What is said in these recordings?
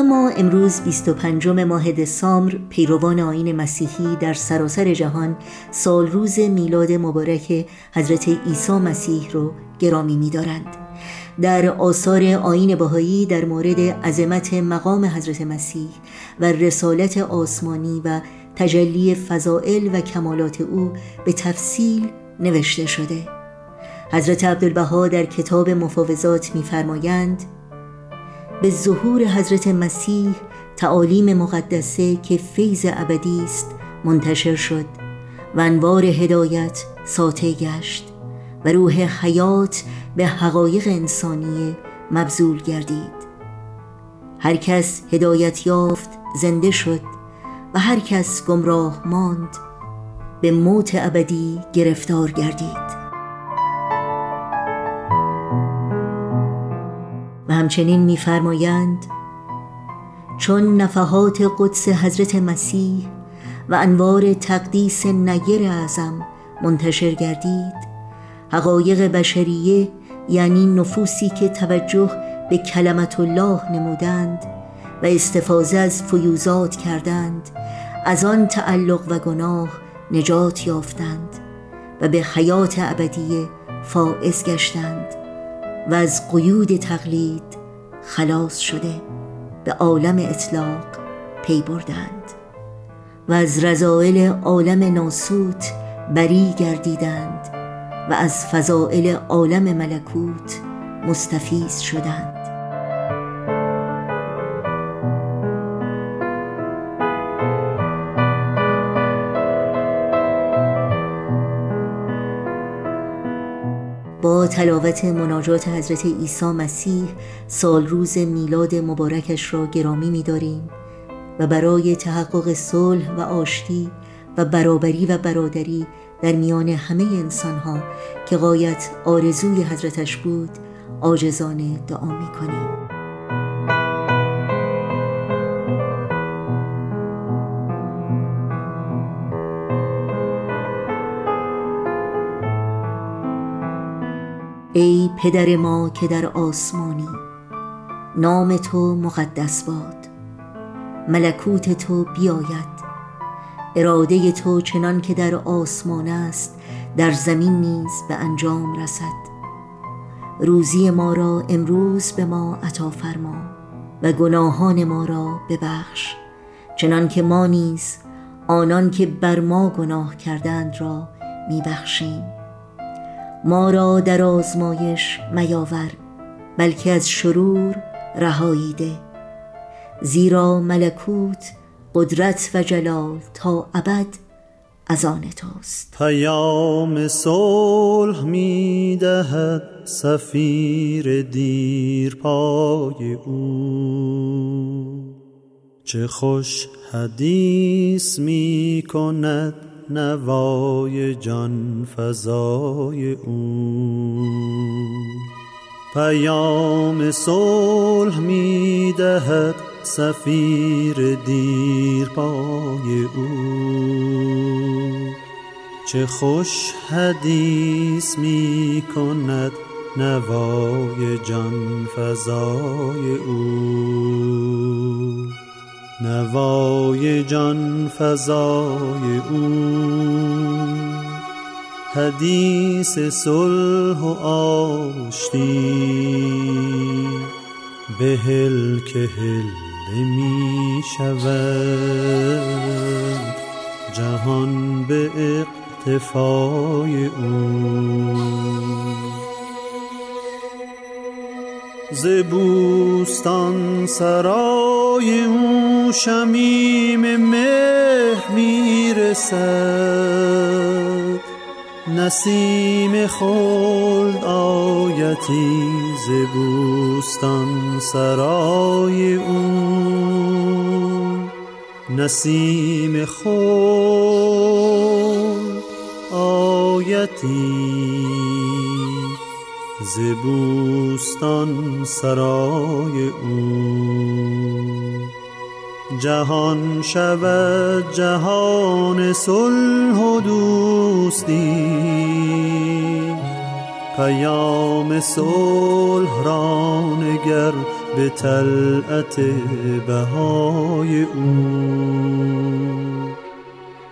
و ما امروز 25 ماه دسامبر پیروان آین مسیحی در سراسر جهان سال روز میلاد مبارک حضرت عیسی مسیح رو گرامی می‌دارند. در آثار آین بهایی در مورد عظمت مقام حضرت مسیح و رسالت آسمانی و تجلی فضائل و کمالات او به تفصیل نوشته شده حضرت عبدالبها در کتاب مفاوضات می‌فرمایند به ظهور حضرت مسیح تعالیم مقدسه که فیض ابدی است منتشر شد و انوار هدایت ساطع گشت و روح حیات به حقایق انسانی مبذول گردید. هر کس هدایت یافت زنده شد و هر کس گمراه ماند به موت ابدی گرفتار گردید. همچنین می‌فرمایند چون نفحات قدس حضرت مسیح و انوار تقدیس نیر اعظم منتشر گردید حقایق بشریه یعنی نفوسی که توجه به کلمت الله نمودند و استفاده از فیوزات کردند از آن تعلق و گناه نجات یافتند و به حیات ابدی فائز گشتند. و از قیود تقلید خلاص شده به عالم اطلاق پی بردند و از رضایل عالم ناسوت بری گردیدند و از فضائل عالم ملکوت مستفیز شدند. با تلاوت مناجات حضرت عیسی مسیح سال روز میلاد مبارکش را گرامی می‌داریم و برای تحقق صلح و آشتی و برابری و برادری در میان همه انسانها که قایت آرزوی حضرتش بود آجزانه دعا می‌کنیم. پدر ما که در آسمانی. نام تو مقدس باد. ملکوت تو بیاید. اراده تو چنان که در آسمان است در زمین نیز به انجام رسد. روزی ما را امروز به ما عطا فرما و گناهان ما را ببخش. چنان که ما نیز آنان که بر ما گناه کردند را میبخشیم. ما را در آزمایش میاور بلکه از شرور رهایی ده زیرا ملکوت قدرت و جلال تا ابد از آن توست پیام صلح می دهد سفیر دیر پای او. چه خوش حدیث می کند نوای جان فضای او. پیام صلح می دهد سفیر دیر پای او. چه خوش حدیث می کند نوای جان فضای او. نوای جان فضای او. حدیث صلح و آشتی. بهل که هل می شود. جهان به اقتفای او. ز بوستان سرای او. شمیم مهر می‌رسد. نسیم خلد آیتی ز سرای او. نسیم خلد آیتی ز سرای او. جهان شود جهان صلح و دوستی. پیام صلح را نگر به طلعت بهای او.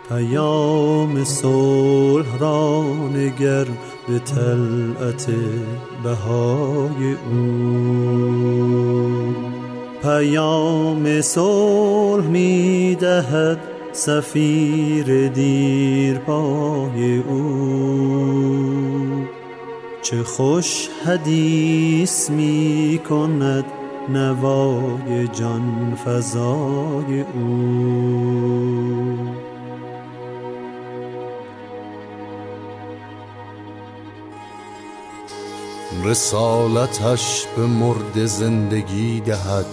پیام صلح را نگر به طلعت بهای او. پیام صلح می دهد سفیر دیر پای او. چه خوش حدیث می کند نوای جان فضای او. رسالتش به مرد زندگی دهد.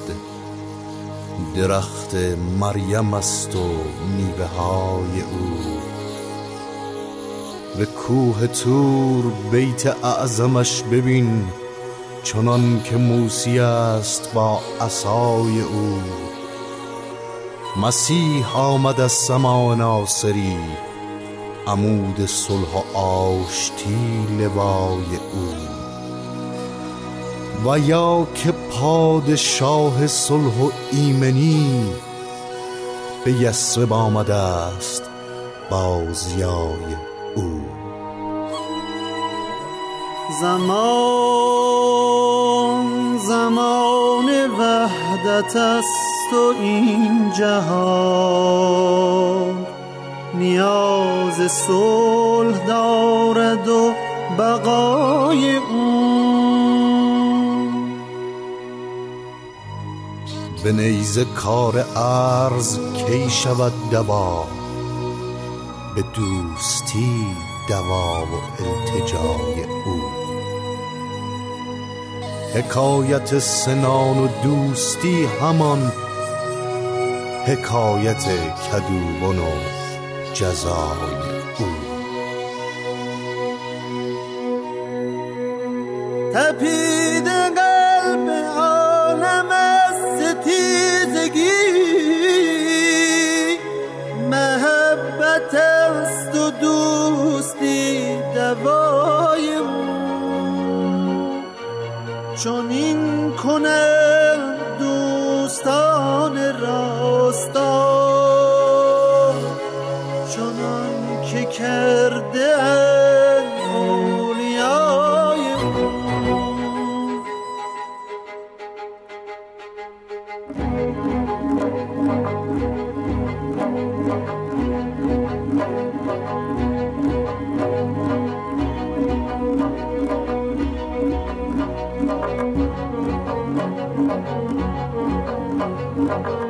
درخت مریم است و میوه های او. به کوه تور بیت اعظمش ببین چنان که موسی است با عصای او. مسیح آمد از سما ناصری عمود صلح و آشتی لوای او. و یا که پادشاه صلح و ایمنی به یسرب آمده است بازیای او. زمان زمان وحدت است و این جهان. نیاز صلح دارد و بقای به نیزه کار ارز کی شود دوا؟ به دوستی دوا و التجای او. حکایت سنان و دوستی همان. حکایت کدوبن و جزای دوای چون این کنه چه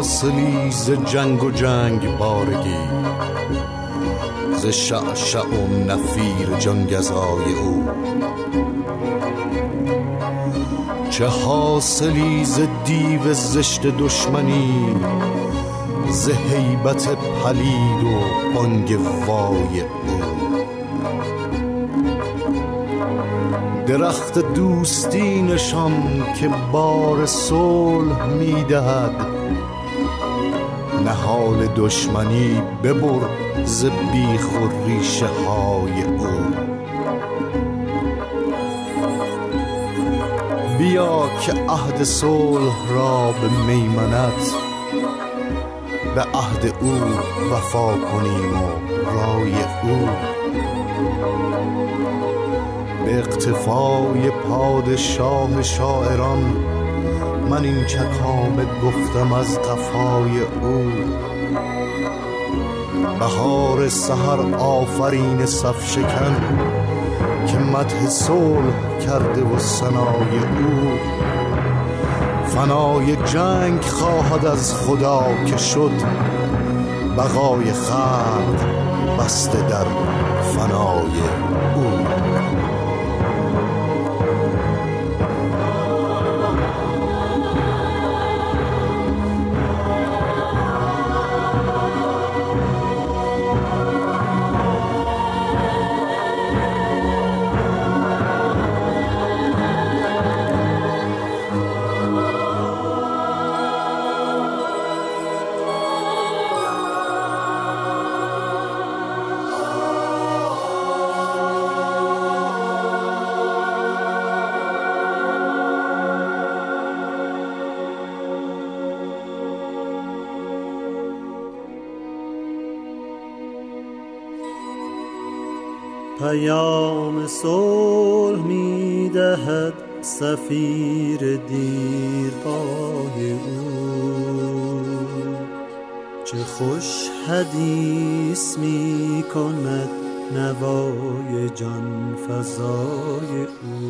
حاصلی ز جنگ و جنگ بارگی ز شعشع و نفیر جنگزای او. چه حاصلی ز دیو زشت دشمنی ز هیبت پلید و بانگ وای او. درخت دوستی نشان که بار صلح می‌دهد نهال دشمنی ببر ز بیخ و ریشه های او. بیا که عهد صلح را به میمنت به عهد او وفا کنیم و رای او. به اقتفای پادشاه شاعران من این چکامه گفتم از قفای او. بهار سحر آفرین صف شکن که مدح صلح کرده و سنای او. فنای جنگ خواهد از خدا که شد بقای خلق بسته در فنای او. پیام صلح می دهد سفیر دیرپای او. چه خوش حدیث می کند نوای جان فضای او.